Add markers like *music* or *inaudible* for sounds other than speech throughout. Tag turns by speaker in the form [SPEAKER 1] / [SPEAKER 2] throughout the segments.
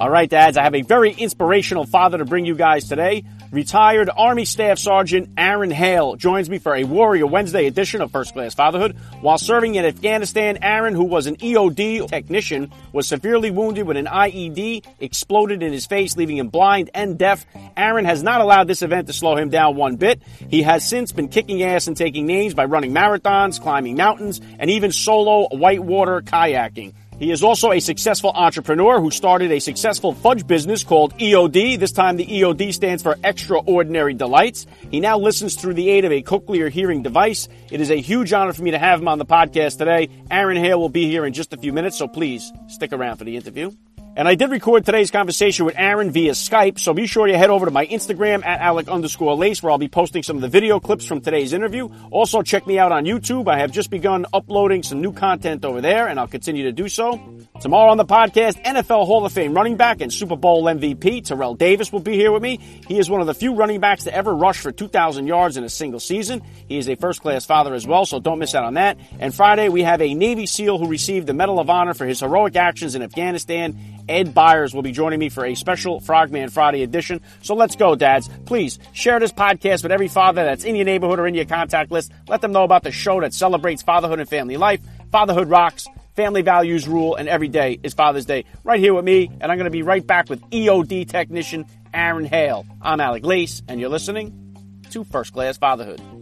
[SPEAKER 1] All right, dads, I have a very inspirational father to bring you guys today. Retired Army Staff Sergeant Aaron Hale joins me for a Warrior Wednesday edition of First Class Fatherhood. While serving in Afghanistan, Aaron, who was an EOD technician, was severely wounded when an IED exploded in his face, leaving him blind and deaf. Aaron has not allowed this event to slow him down one bit. He has since been kicking ass and taking names by running marathons, climbing mountains, and even solo whitewater kayaking. He is also a successful entrepreneur who started a successful fudge business called EOD. This time the EOD stands for Extraordinary Delights. He now listens through the aid of a cochlear hearing device. It is a huge honor for me to have him on the podcast today. Aaron Hale will be here in just a few minutes, so please stick around for the interview. And I did record today's conversation with Aaron via Skype, so be sure to head over to my Instagram at Alec underscore Lace, where I'll be posting some of the video clips from today's interview. Also, check me out on YouTube. I have just begun uploading some new content over there, and I'll continue to do so. Tomorrow on the podcast, NFL Hall of Fame running back and Super Bowl MVP Terrell Davis will be here with me. He is one of the few running backs to ever rush for 2,000 yards in a single season. He is a first class father as well, so don't miss out on that. And Friday, we have a Navy SEAL who received the Medal of Honor for his heroic actions in Afghanistan Ed Byers will be joining me for a special Frogman Friday edition. So let's go, dads. Please share this podcast with every father that's in your neighborhood or in your contact list. Let them know about the show that celebrates fatherhood and family life. Fatherhood rocks. Family values rule, and every day is Father's Day. Right here with me, and I'm going to be right back with EOD technician Aaron Hale. I'm Alec Lace, and you're listening to First Class Fatherhood.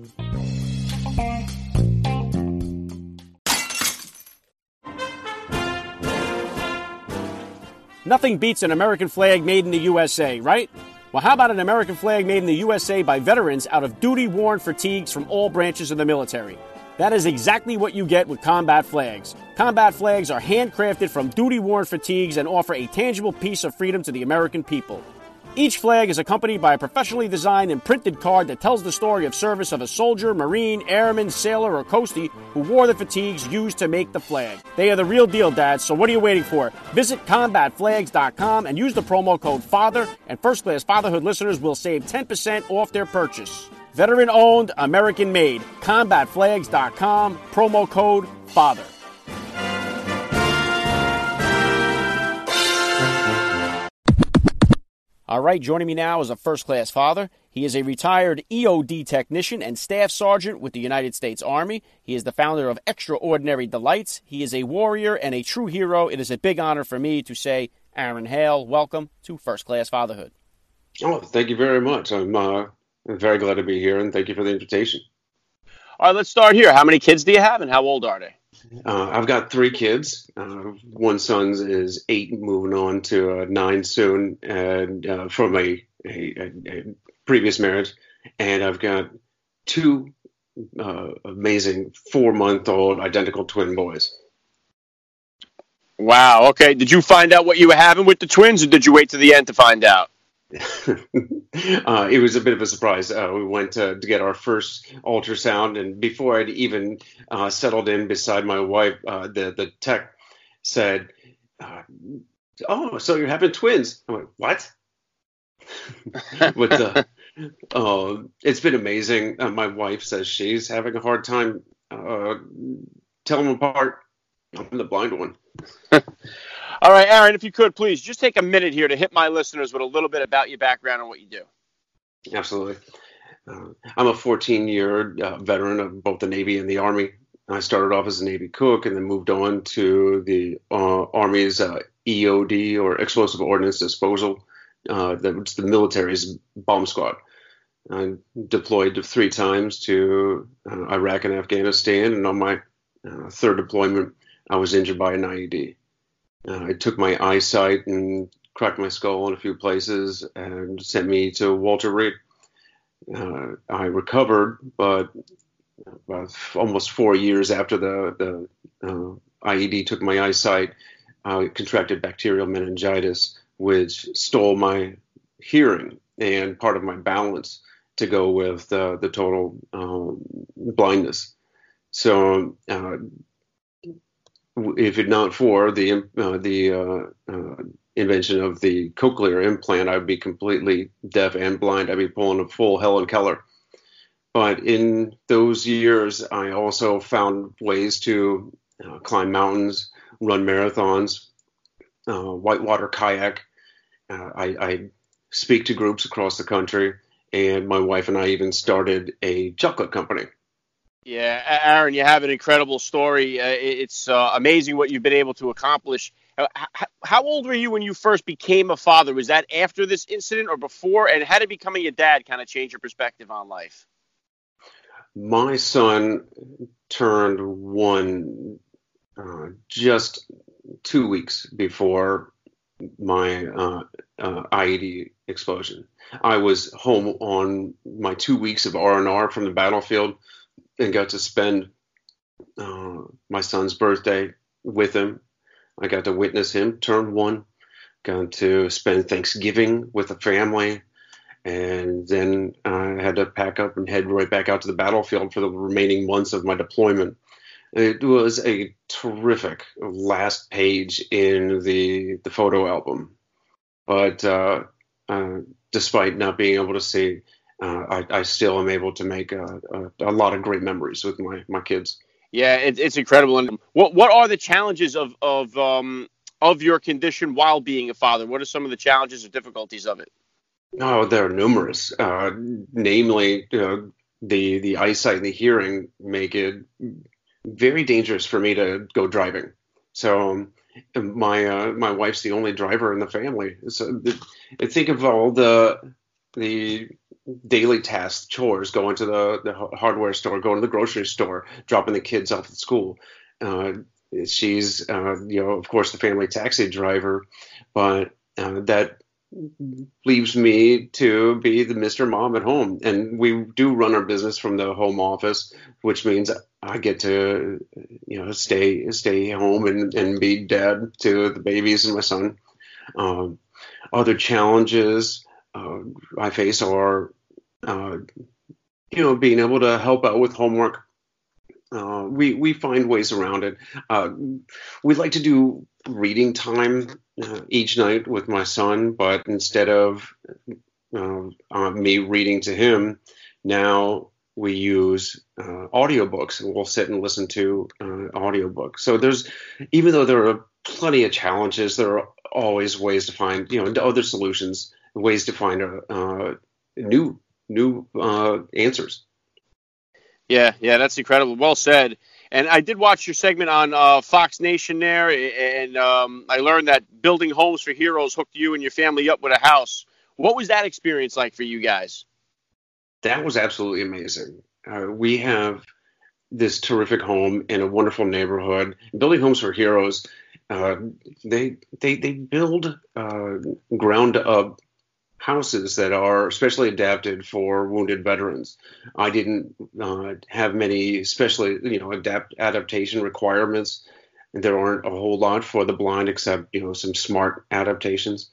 [SPEAKER 1] Nothing beats an American flag made in the USA, right? Well, how about an American flag made in the USA by veterans out of duty worn fatigues from all branches of the military? That is exactly what you get with combat flags. Combat flags are handcrafted from duty worn fatigues and offer a tangible piece of freedom to the American people. Each flag is accompanied by a professionally designed and printed card that tells the story of service of a soldier, marine, airman, sailor, or coastie who wore the fatigues used to make the flag. They are the real deal, Dad, so what are you waiting for? Visit combatflags.com and use the promo code FATHER, and first class fatherhood listeners will save 10% off their purchase. Veteran owned, American made. Combatflags.com, promo code FATHER. All right, joining me now is a first class father. He is a retired EOD technician and staff sergeant with the United States Army. He is the founder of Extraordinary Delights. He is a warrior and a true hero. It is a big honor for me to say, Aaron Hale, welcome to First Class Fatherhood.
[SPEAKER 2] Oh, thank you very much. I'm, uh, I'm very glad to be here, and thank you for the invitation.
[SPEAKER 1] All right, let's start here. How many kids do you have, and how old are they?
[SPEAKER 2] Uh, I've got three kids. Uh, one son is eight, moving on to uh, nine soon, and uh, from a, a, a, previous marriage. And I've got two uh, amazing four-month-old identical twin boys.
[SPEAKER 1] Wow. Okay. Did you find out what you were having with the twins, or did you wait to the end to find out? *laughs*
[SPEAKER 2] uh, it was a bit of a surprise. Uh, we went to, to, get our first ultrasound, and before I'd even uh, settled in beside my wife, uh, the the tech said, uh, "Oh, so you're having twins?" I'm like, "What?" *laughs* but uh, oh, it's been amazing. my wife says she's having a hard time telling them apart. I'm the blind one. *laughs*
[SPEAKER 1] All right, Aaron, if you could please just take a minute here to hit my listeners with a little bit about your background and what you do.
[SPEAKER 2] Absolutely. Uh, I'm a 14 year uh, veteran of both the Navy and the Army. I started off as a Navy cook and then moved on to the uh, Army's uh, EOD or Explosive Ordnance Disposal, uh, that's the military's bomb squad. I deployed three times to uh, Iraq and Afghanistan, and on my third deployment, I was injured by an IED. Uh, it took my eyesight and cracked my skull in a few places and sent me to Walter Reed. Uh, I recovered, but almost four years after the, the uh, IED took my eyesight, I contracted bacterial meningitis, which stole my hearing and part of my balance to go with uh, the total um, blindness. So, uh, if it not for the uh, the uh, uh, invention of the cochlear implant, I'd be completely deaf and blind. I'd be pulling a full Helen Keller. But in those years, I also found ways to uh, climb mountains, run marathons, whitewater kayak. I, I speak to groups across the country and my wife and I even started a chocolate company.
[SPEAKER 1] Yeah, Aaron, you have an incredible story. Uh, it's uh, amazing what you've been able to accomplish. How, how, old were you when you first became a father? Was that after this incident or before? And how did becoming a dad kind of change your perspective on life?
[SPEAKER 2] My son turned one uh, just two weeks before my uh, uh, IED explosion. I was home on my two weeks of R and R from the battlefield, and got to spend uh, my son's birthday with him. I got to witness him turn one. Got to spend Thanksgiving with the family, and then I had to pack up and head right back out to the battlefield for the remaining months of my deployment. It was a terrific last page in the the photo album, but uh, uh, despite not being able to see, uh, I, I, still am able to make a, a, a, lot of great memories with my, my kids.
[SPEAKER 1] Yeah, it, it's incredible. And what what are the challenges of of um, of your condition while being a father? What are some of the challenges or difficulties of it?
[SPEAKER 2] Oh, there are numerous. Uh, namely, uh, the the eyesight and the hearing make it very dangerous for me to go driving. So um, my uh, my wife's the only driver in the family. So the, think of all the the daily tasks, chores, going to the, the hardware store, going to the grocery store, dropping the kids off at school. Uh, she's uh, you know of course the family taxi driver, but uh, that leaves me to be the Mr. Mom at home. And we do run our business from the home office, which means I get to, you know, stay stay home and, and be dad to the babies and my son. Um, other challenges uh, I face are, uh, you know, being able to help out with homework. Uh, we we find ways around it. Uh, we like to do reading time uh, each night with my son, but instead of uh, me reading to him, now we use uh, audiobooks and we'll sit and listen to uh, audiobooks. So there's, even though there are plenty of challenges, there are always ways to find, you know, other solutions, ways to find uh, new, new uh, answers.
[SPEAKER 1] Yeah, yeah, that's incredible. Well said. And I did watch your segment on uh, Fox Nation there, and um, I learned that building homes for heroes hooked you and your family up with a house. What was that experience like for you guys?
[SPEAKER 2] That was absolutely amazing. Uh, we have this terrific home in a wonderful neighborhood. Building homes for heroes, uh, they they they build uh, ground up houses that are specially adapted for wounded veterans. I didn't uh, have many especially you know adapt adaptation requirements. There aren't a whole lot for the blind except you know some smart adaptations.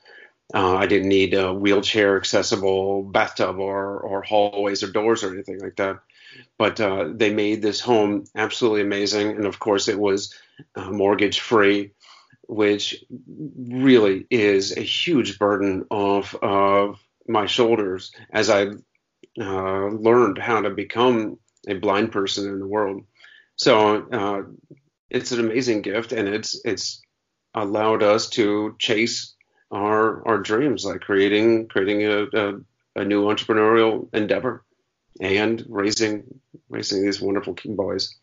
[SPEAKER 2] Uh, I didn't need a wheelchair accessible bathtub or or hallways or doors or anything like that. But uh, they made this home absolutely amazing, and of course it was uh, mortgage free which really is a huge burden off of my shoulders as I uh, learned how to become a blind person in the world. So uh, it's an amazing gift, and it's it's allowed us to chase our our dreams, like creating creating a, a, a new entrepreneurial endeavor and raising raising these wonderful king boys.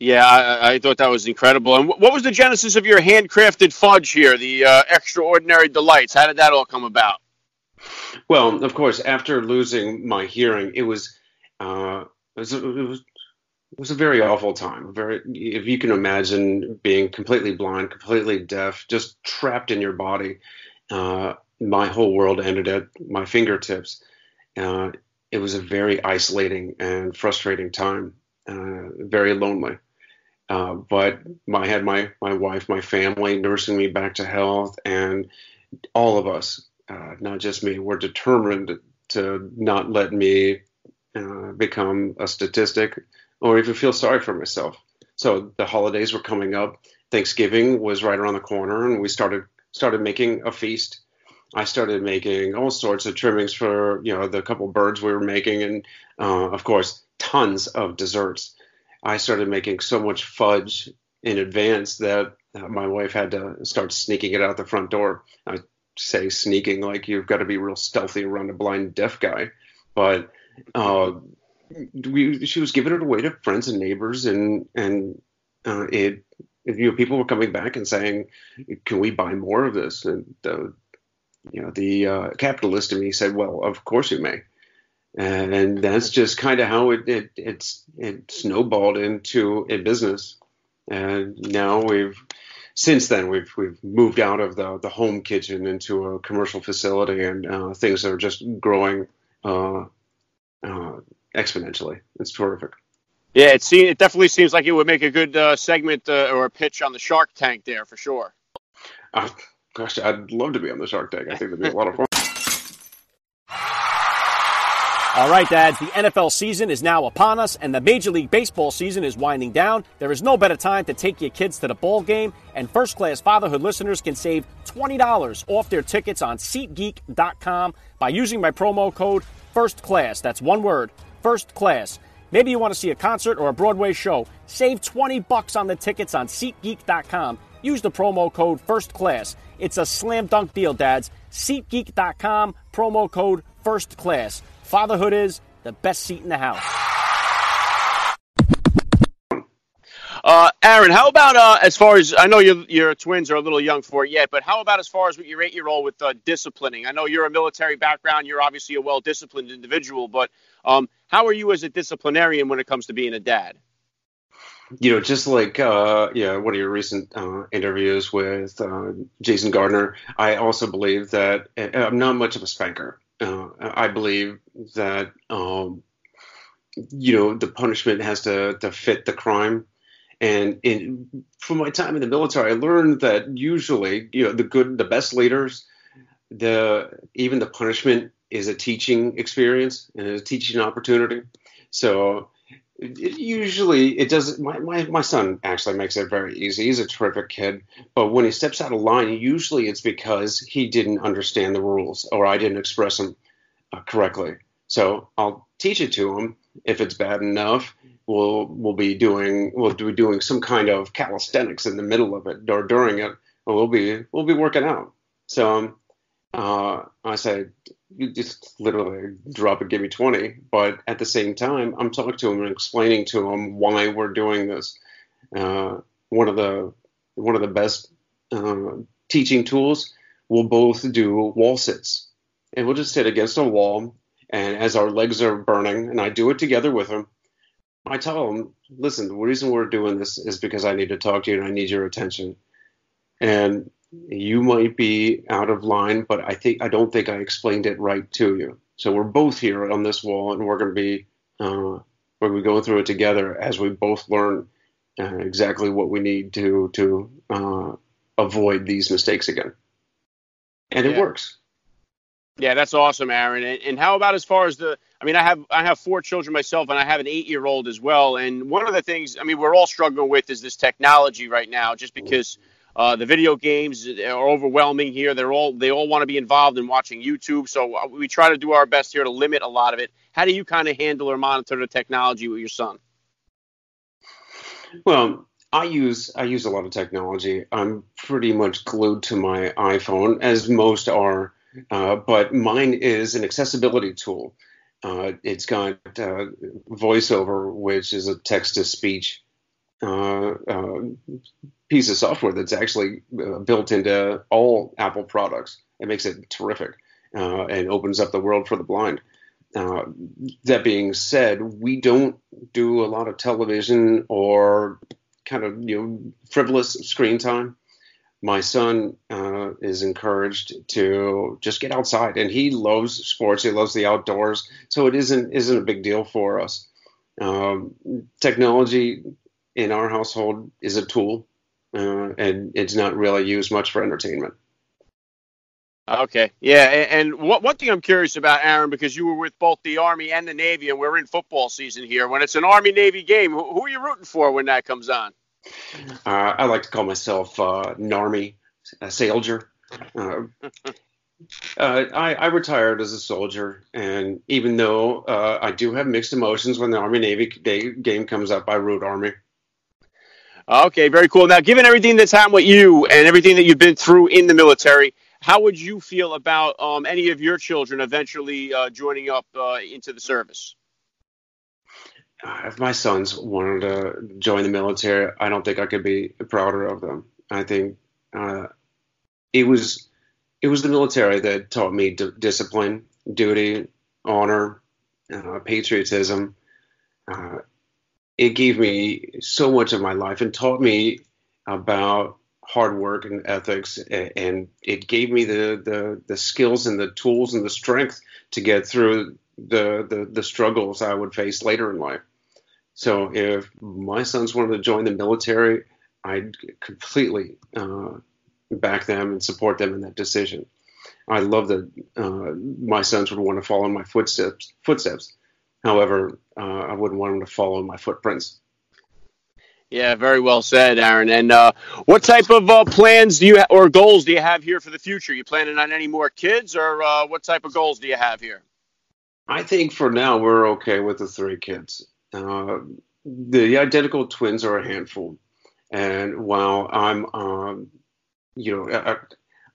[SPEAKER 1] Yeah, I, I, thought that was incredible. And what was the genesis of your handcrafted fudge here, the uh, extraordinary delights? How did that all come about?
[SPEAKER 2] Well, of course, after losing my hearing, it was uh, it was, it was it was a very awful time. Very, if you can imagine being completely blind, completely deaf, just trapped in your body. Uh, my whole world ended at my fingertips. Uh, it was a very isolating and frustrating time. Uh, very lonely. Uh, but I had my my wife, my family nursing me back to health, and all of us, uh, not just me, were determined to not let me uh, become a statistic or even feel sorry for myself. So the holidays were coming up. Thanksgiving was right around the corner, and we started started making a feast. I started making all sorts of trimmings for you know the couple birds we were making, and uh, of course tons of desserts. I started making so much fudge in advance that my wife had to start sneaking it out the front door. I say sneaking like you've got to be real stealthy around a blind deaf guy, but uh, we she was giving it away to friends and neighbors, and and uh, it you know people were coming back and saying, "Can we buy more of this?" And the you know the uh, capitalist in me said, "Well, of course you may." And, that's just kind of how it, it it's it snowballed into a business, and now we've since then we've we've moved out of the the home kitchen into a commercial facility, and uh, things are just growing uh, uh, exponentially. It's terrific.
[SPEAKER 1] Yeah, it seems it definitely seems like it would make a good uh, segment uh, or a pitch on the Shark Tank there for sure.
[SPEAKER 2] Uh, gosh, I'd love to be on the Shark Tank. I think that'd be a lot of fun.
[SPEAKER 1] All right, dads, the NFL season is now upon us, and the Major League Baseball season is winding down. There is no better time to take your kids to the ball game, and first class fatherhood listeners can save $20 off their tickets on SeatGeek.com by using my promo code First Class. That's one word, First Class. Maybe you want to see a concert or a Broadway show. Save 20 bucks on the tickets on SeatGeek.com. Use the promo code First Class. It's a slam dunk deal, dads. SeatGeek.com, promo code First Class. Fatherhood is the best seat in the house. Uh, Aaron, how about uh, as far as I know, your your twins are a little young for it yet, but how about as far as with your eight year old with uh, disciplining? I know you're a military background, you're obviously a well disciplined individual, but um, how are you as a disciplinarian when it comes to being a dad?
[SPEAKER 2] You know, just like uh, yeah, one of your recent uh, interviews with uh, Jason Gardner, I also believe that uh, I'm not much of a spanker. I believe that um, you know the punishment has to, to fit the crime and in, from my time in the military, I learned that usually, you know, the good, the best leaders, the even the punishment is a teaching experience and a teaching opportunity. So it, usually it does. My, my my son actually makes it very easy. He's a terrific kid, but when he steps out of line, usually it's because he didn't understand the rules or I didn't express them correctly. So I'll teach it to him if it's bad enough we'll we'll be doing we'll be doing some kind of calisthenics in the middle of it or during it, or we'll be we'll be working out. So um, uh, I said, you just literally drop and give me 20. But at the same time, I'm talking to him and explaining to him why we're doing this. Uh, one of the one of the best uh, teaching tools. We'll both do wall sits, and we'll just sit against a wall. And as our legs are burning, and I do it together with him, I tell them, listen, the reason we're doing this is because I need to talk to you and I need your attention. And you might be out of line, but I think I don't think I explained it right to you. So we're both here on this wall, and we're going to be uh, we're going to be going through it together as we both learn uh, exactly what we need to to uh, avoid these mistakes again. And it works.
[SPEAKER 1] Yeah, that's awesome, Aaron. And, and how about as far as the? I mean, I have I have four children myself, and I have an eight year old as well. And one of the things, I mean, we're all struggling with is this technology right now, just because. Uh, the video games are overwhelming here. They're all they all want to be involved in watching YouTube. So uh, we try to do our best here to limit a lot of it. How do you kind of handle or monitor the technology with your son?
[SPEAKER 2] Well, I use I use a lot of technology. I'm pretty much glued to my iPhone, as most are. Uh, but mine is an accessibility tool. Uh, it's got uh, VoiceOver, which is a text to speech uh, uh, piece of software that's actually built into all Apple products. It makes it terrific and opens up the world for the blind. that being said, we don't do a lot of television or kind of you know frivolous screen time my son uh, is encouraged to just get outside, and he loves sports. He loves the outdoors, so it isn't isn't a big deal for us. Um, technology in our household is a tool, uh, and it's not really used much for entertainment.
[SPEAKER 3] Okay, yeah, and, and what, one thing I'm curious about, Aaron, because you were with both the Army and the Navy, and we're in football season here. When it's an Army Navy game, who, who are you rooting for when that comes on?
[SPEAKER 2] Uh, I like to call myself uh, Narmy, a soldier. Uh, uh, I, I, retired as a soldier, and even though uh, I do have mixed emotions when the Army Navy game comes up, I root Army.
[SPEAKER 3] Okay, very cool. Now, given everything that's happened with you and everything that you've been through in the military, how would you feel about um, any of your children eventually uh, joining up into the service?
[SPEAKER 2] If my sons wanted to join the military, I don't think I could be prouder of them. I think uh, it was it was the military that taught me d- discipline, duty, honor, uh, patriotism. Uh, it gave me so much of my life and taught me about hard work and ethics, and it gave me the the, the skills and the tools and the strength to get through the, the the struggles I would face later in life. So if my sons wanted to join the military, I'd completely uh, back them and support them in that decision. I love that uh, my sons would want to follow in my footsteps. Footsteps. However, uh, I wouldn't want them to follow my footprints.
[SPEAKER 3] Yeah, very well said, Aaron. And uh, what type of uh, plans do you ha- or goals do you have here for the future? You planning on any more kids, or uh, what type of goals do you have here?
[SPEAKER 2] I think for now we're okay with the three kids. Uh, the identical twins are a handful, and while I'm um, you know, I,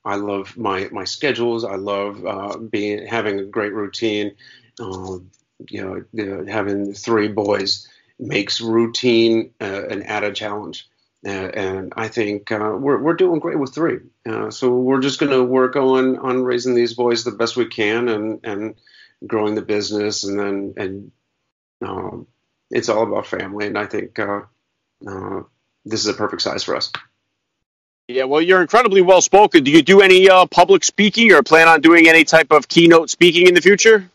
[SPEAKER 2] I, love my my schedules. I love uh, being having a great routine. Um, you know, having three boys makes routine uh, an added challenge. Uh, and I think uh, we're we're doing great with three. Uh, so we're just going to work on on raising these boys the best we can and and growing the business and then and um, it's all about family. And I think uh, uh, this is a perfect size for us.
[SPEAKER 3] Yeah, well, you're incredibly well spoken. Do you do any uh, public speaking or plan on doing any type of keynote speaking in the future?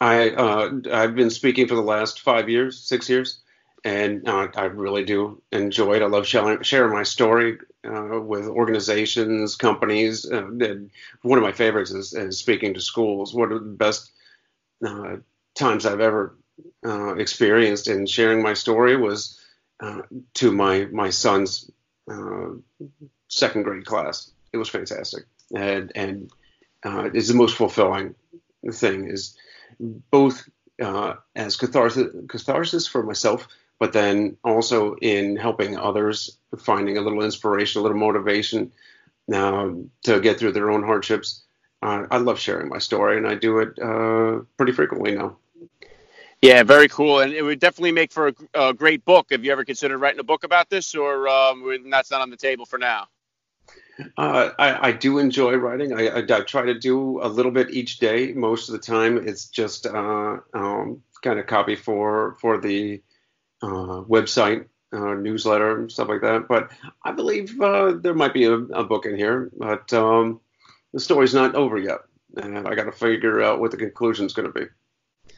[SPEAKER 2] I uh, I've been speaking for the last five years, six years, and uh, I really do enjoy it. I love sharing, my story uh, with organizations, companies. Uh, one of my favorites is, is, speaking to schools. One of the best uh, times I've ever experienced in sharing my story was to my my son's uh, second grade class. It was fantastic, and and uh, it's the most fulfilling thing is both uh, as catharsis, catharsis for myself, but then also in helping others, finding a little inspiration, a little motivation uh, to get through their own hardships. Uh, I love sharing my story, and I do it uh, pretty frequently now.
[SPEAKER 3] Yeah, very cool, and it would definitely make for a, a great book. Have you ever considered writing a book about this, or um, that's not on the table for now?
[SPEAKER 2] Uh, I, I, do enjoy writing. I, I, I, try to do a little bit each day. Most of the time, it's just uh, um, kind of copy for for the uh, website, uh, newsletter, and stuff like that. But I believe uh, there might be a, a, book in here, but um, the story's not over yet, and I got to figure out what the conclusion is going to be.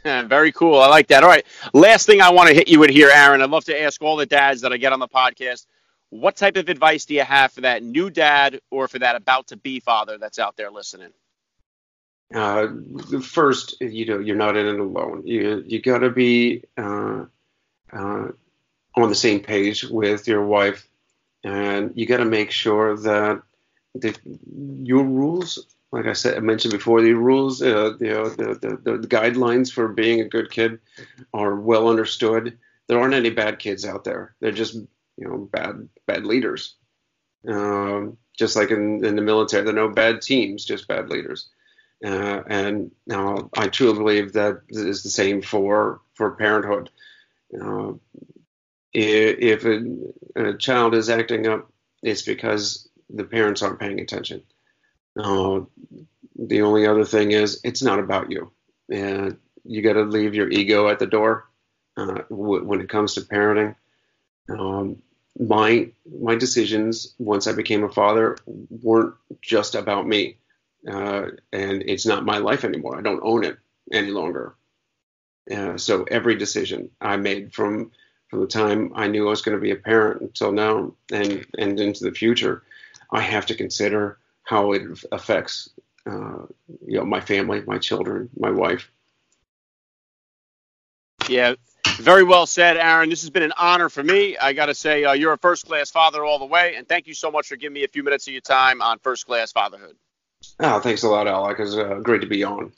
[SPEAKER 2] *laughs*
[SPEAKER 3] Very cool. I like that. All right. Last thing I want to hit you with here, Aaron. I'd love to ask all the dads that I get on the podcast what type of advice do you have for that new dad or for that about to be father that's out there listening?
[SPEAKER 2] Uh, first, you know, you're not in it alone. You you got to be uh, uh, on the same page with your wife, and you got to make sure that the, your rules like I said, I mentioned before, the rules, uh, the, the, the, the, guidelines for being a good kid are well understood. There aren't any bad kids out there. They're just, you know, bad bad leaders. Um, just like in, in the military, there are no bad teams, just bad leaders. Uh, and uh, I truly believe that is the same for for parenthood. Uh, if a, a child is acting up, it's because the parents aren't paying attention. Uh, the only other thing is, it's not about you. And you got to leave your ego at the door uh, w- when it comes to parenting. Um, my my decisions once I became a father weren't just about me, uh, and it's not my life anymore. I don't own it any longer. Uh, so every decision I made from from the time I knew I was going to be a parent until now, and and into the future, I have to consider how it affects uh, you know my family, my children, my wife.
[SPEAKER 1] Yeah, very well said, Aaron. This has been an honor for me. I got to say, uh, you're a first class father all the way, and thank you so much for giving me a few minutes of your time on first class fatherhood.
[SPEAKER 2] Oh, thanks a lot, Alec. It's uh, great to be on.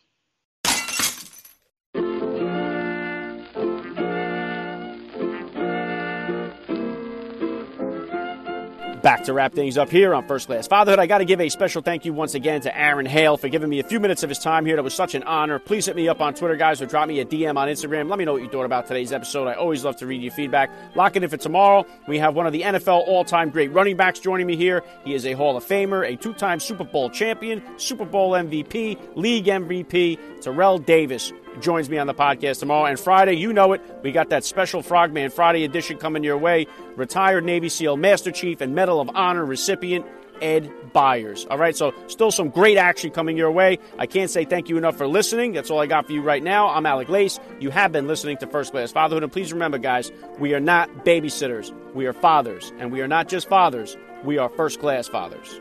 [SPEAKER 1] Back to wrap things up here on First Class Fatherhood. I got to give a special thank you once again to Aaron Hale for giving me a few minutes of his time here. That was such an honor. Please hit me up on Twitter, guys, or drop me a DM on Instagram. Let me know what you thought about today's episode. I always love to read your feedback. Lock it in for tomorrow. We have one of the NFL all time great running backs joining me here. He is a Hall of Famer, a two time Super Bowl champion, Super Bowl MVP, league MVP, Terrell Davis joins me on the podcast tomorrow. And Friday, you know it, we got that special Frogman Friday edition coming your way. Retired Navy SEAL Master Chief and Medal of Honor recipient. Ed Byers. All right, so still some great action coming your way. I can't say thank you enough for listening. That's all I got for you right now. I'm Alec Lace. You have been listening to First Class Fatherhood. And please remember, guys, we are not babysitters. We are fathers. And we are not just fathers, we are first class fathers.